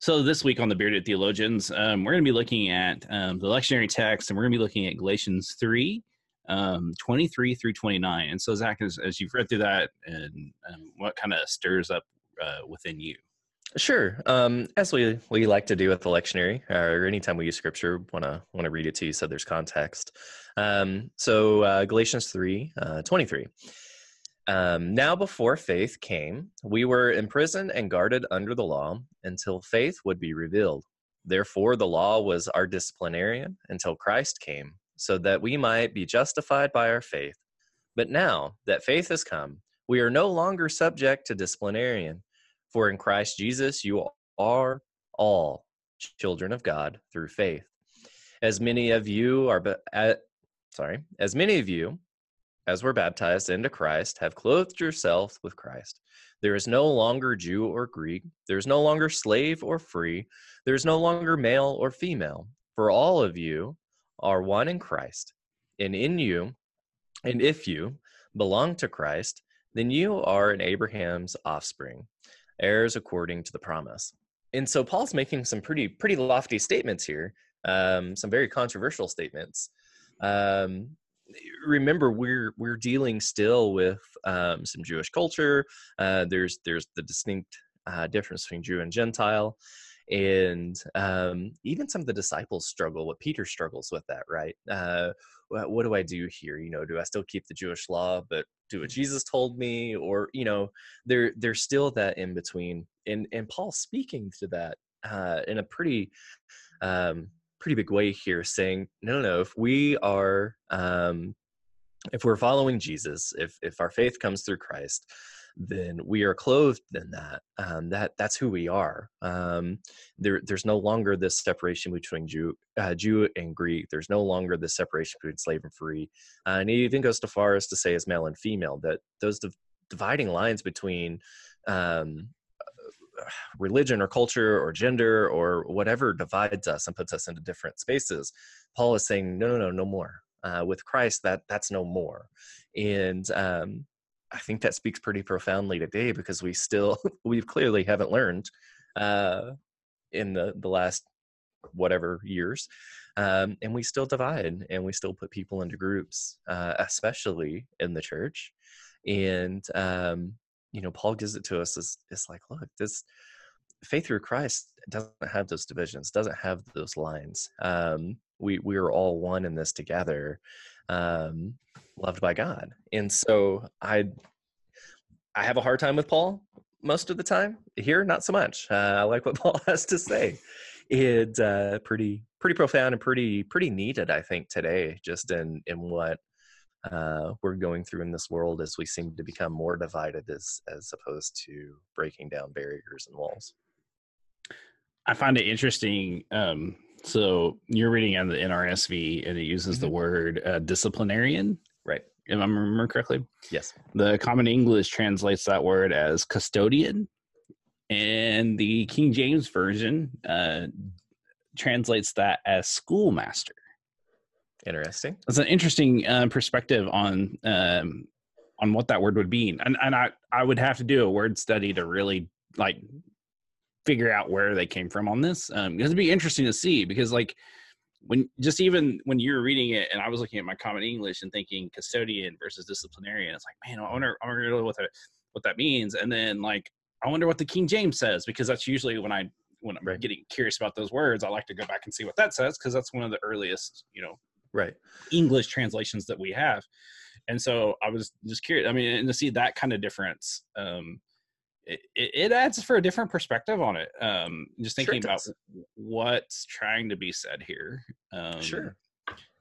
So this week on the Bearded Theologians, um, we're going to be looking at um, the lectionary text, and we're going to be looking at Galatians 3, um, 23 through 29. And so, Zach, as, as you've read through that, and um, what kind of stirs up uh, within you? Sure. Um, as we we like to do with the lectionary, or anytime we use scripture, want to want to read it to you so there's context. Um, so uh, Galatians 3, uh, 23. Um, now, before faith came, we were imprisoned and guarded under the law until faith would be revealed. Therefore, the law was our disciplinarian until Christ came, so that we might be justified by our faith. But now that faith has come, we are no longer subject to disciplinarian. For in Christ Jesus, you are all children of God through faith. As many of you are, uh, sorry, as many of you as were baptized into Christ, have clothed yourself with Christ. There is no longer Jew or Greek. There is no longer slave or free. There is no longer male or female. For all of you are one in Christ. And in you, and if you belong to Christ, then you are in Abraham's offspring, heirs according to the promise. And so Paul's making some pretty pretty lofty statements here, um, some very controversial statements. Um, remember we're we're dealing still with um, some Jewish culture. Uh, there's there's the distinct uh, difference between Jew and Gentile, and um, even some of the disciples struggle. What Peter struggles with that, right? Uh, what, do I do here? You know, do I still keep the Jewish law, but do what Jesus told me, or you know, there there's still that in between. And and Paul speaking to that uh, in a pretty um, pretty big way here saying no no no if we are um if we're following jesus if if our faith comes through christ then we are clothed in that um that that's who we are. Um there there's no longer this separation between jew uh, jew and greek. There's no longer this separation between slave and free. Uh, and he even goes to far as to say as male and female that those div- dividing lines between um religion or culture or gender or whatever divides us and puts us into different spaces paul is saying no no no no more. Uh, with christ that that's no more. And um, i think that speaks pretty profoundly today because we still we clearly haven't learned uh, in the the last whatever years um, and we still divide and we still put people into groups uh, especially in the church. And um, you know paul gives it to us as it's like look this faith through christ doesn't have those divisions doesn't have those lines. Um we we are all one in this together um loved by god. And so i i have a hard time with paul most of the time here not so much. Uh, i like what paul has to say. It's uh pretty pretty profound and pretty pretty needed i think today just in in what uh, we're going through in this world as we seem to become more divided as as opposed to breaking down barriers and walls. I find it interesting. Um, so you're reading on the NRSV, and it uses mm-hmm. the word uh, disciplinarian, right? If I remember correctly. Yes. The Common English translates that word as custodian, and the King James version uh, translates that as schoolmaster. Interesting. It's an interesting uh, perspective on um, on what that word would mean, and and I I would have to do a word study to really like figure out where they came from on this. Um, it'd be interesting to see because like when just even when you were reading it and I was looking at my common English and thinking custodian versus disciplinarian, it's like man, I wonder I wonder what that what that means, and then like I wonder what the King James says because that's usually when I when I'm right. getting curious about those words, I like to go back and see what that says because that's one of the earliest, you know, right. English translations that we have. And so i was just curious i mean and to see that kind of difference um it, it adds for a different perspective on it um just thinking sure about what's trying to be said here um sure.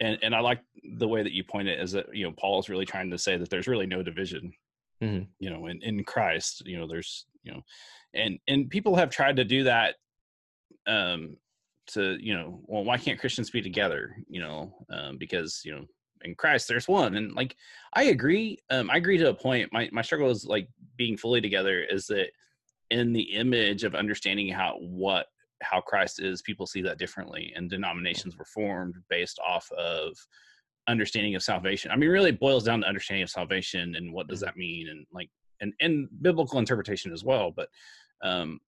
and and i like the way that you point it is that you know paul is really trying to say that there's really no division mm-hmm. you know in in christ you know there's you know and and people have tried to do that um to you know well why can't christians be together? You know um, because you know in christ there's one and like i agree um, i agree to a point. My, my struggle is like being fully together is that in the image of understanding how what how christ is people see that differently and denominations were formed based off of understanding of salvation. I mean really it boils down to understanding of salvation and what does mm-hmm. that mean and like and and biblical interpretation as well but um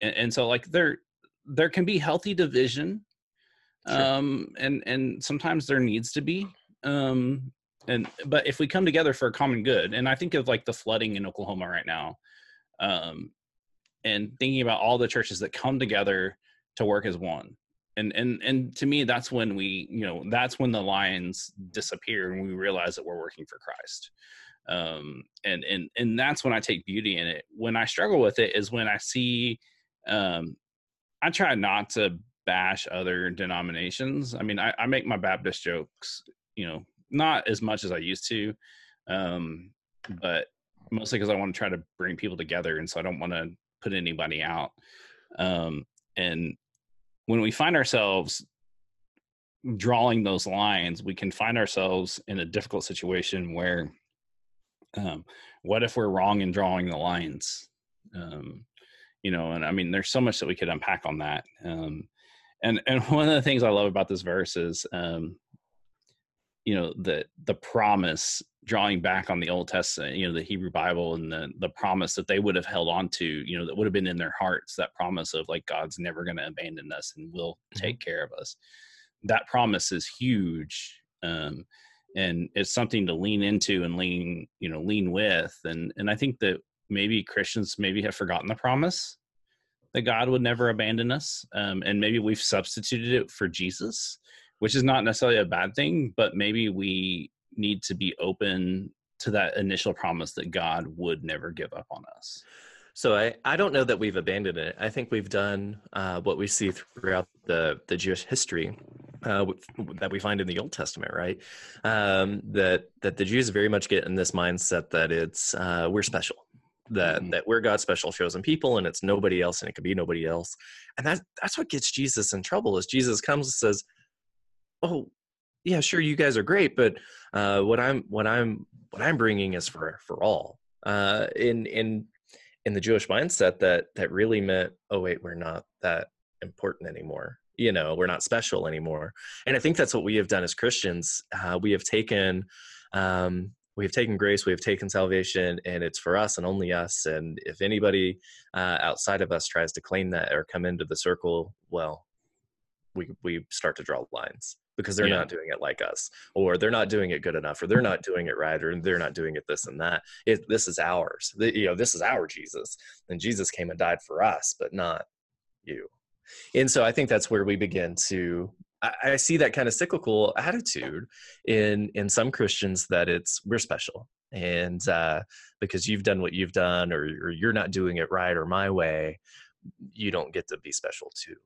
and, and so like there there can be healthy division sure. um and and sometimes there needs to be um and but if we come together for a common good and i think of like the flooding in oklahoma right now um and thinking about all the churches that come together to work as one and and and to me that's when we you know that's when the lines disappear and we realize that we're working for christ um and and and that's when i take beauty in it when i struggle with it is when i see um I try not to bash other denominations. I mean, I, I make my Baptist jokes, you know, not as much as I used to, um, but mostly because I want to try to bring people together, and so I don't want to put anybody out. Um, and when we find ourselves drawing those lines, we can find ourselves in a difficult situation where, um, what if we're wrong in drawing the lines? Um, you know and i mean there's so much that we could unpack on that um, and and one of the things i love about this verse is um, you know the the promise drawing back on the old testament you know the hebrew bible and the the promise that they would have held on to you know that would have been in their hearts that promise of like god's never going to abandon us and will mm-hmm. take care of us that promise is huge um, and it's something to lean into and lean you know lean with and and i think that maybe Christians maybe have forgotten the promise that God would never abandon us, um, and maybe we've substituted it for Jesus, which is not necessarily a bad thing, but maybe we need to be open to that initial promise that God would never give up on us. So I, I don't know that we've abandoned it. I think we've done uh, what we see throughout the, the Jewish history uh, that we find in the Old Testament, right? Um, that that the Jews very much get in this mindset that it's uh, we're special, that mm-hmm. that we're God's special chosen people and it's nobody else and it could be nobody else. And that that's what gets Jesus in trouble is Jesus comes and says, "Oh, yeah, sure you guys are great, but uh, what I'm what I'm what I'm bringing is for for all." Uh, in in in the Jewish mindset that that really meant, "Oh wait, we're not that important anymore." You know, we're not special anymore. And I think that's what we have done as Christians. Uh, we have taken um, we have taken grace, we have taken salvation, and it's for us and only us. And if anybody uh, outside of us tries to claim that or come into the circle, well, we we start to draw lines because they're yeah. not doing it like us, or they're not doing it good enough, or they're not doing it right, or they're not doing it this and that. It, this is ours. The, you know, this is our Jesus, and Jesus came and died for us, but not you. And so I think that's where we begin to I, see that kind of cyclical attitude in in some Christians that it's we're special and uh, because you've done what you've done or, or you're not doing it right or my way, you don't get to be special too.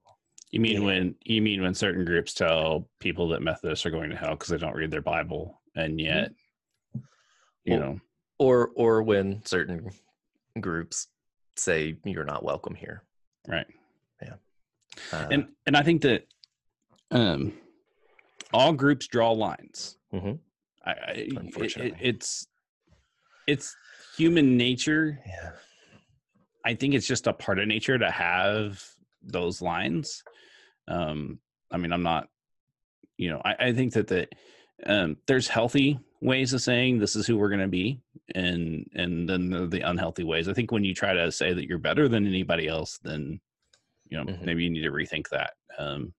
You mean when you mean when certain groups tell people that Methodists are going to hell because they don't read their Bible, and mm-hmm. yet, you know, or or when certain groups say you're not welcome here, right? Yeah, uh, and and I think that um, all groups draw lines. Mm-hmm. I, I Unfortunately, it, it's it's human nature. Yeah. I think it's just a part of nature to have those lines. Um, I mean, I'm not, you know, I, I think that the um, there's healthy ways of saying this is who we're going to be, and and then the, the, unhealthy ways. I think when you try to say that you're better than anybody else, then you know mm-hmm. maybe you need to rethink that. Um,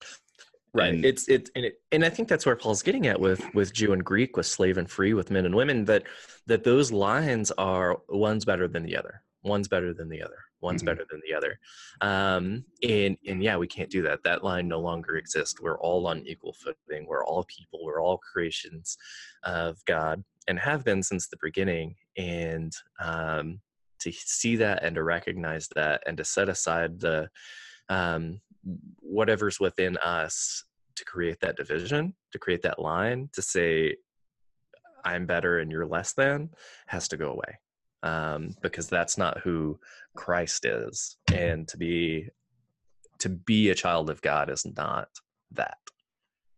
right. And, it's it and, it and i think that's where paul's getting at with with jew and greek with slave and free with men and women that that those lines are one's better than the other. One's better than the other. One's mm-hmm. better than the other. Um and and yeah we can't do that. That line no longer exists. We're all on equal footing. We're all people. We're all creations of god and have been since the beginning. And um to see that and to recognize that and to set aside the um whatever's within us to create that division, to create that line, to say, I'm better and you're less than, has to go away. Um, because that's not who Christ is. And to be to be a child of God is not that.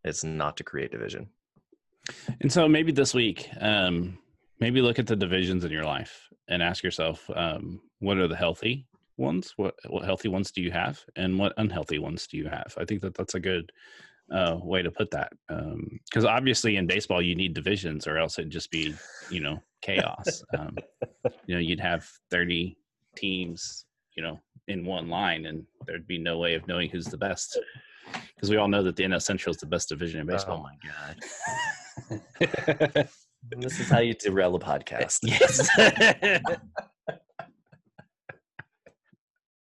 It's not to create division. And so maybe this week, um, maybe look at the divisions in your life and ask yourself, um, what are the healthy ones? What what healthy ones do you have, and what unhealthy ones do you have? I think that that's a good uh, way to put that. Because um, obviously in baseball you need divisions, or else it'd just be you know chaos. um, you know, you'd have thirty teams, you know, in one line, and there'd be no way of knowing who's the best. Because we all know that the NL Central is the best division in baseball. Oh my god. this is how you derail a podcast. Yes.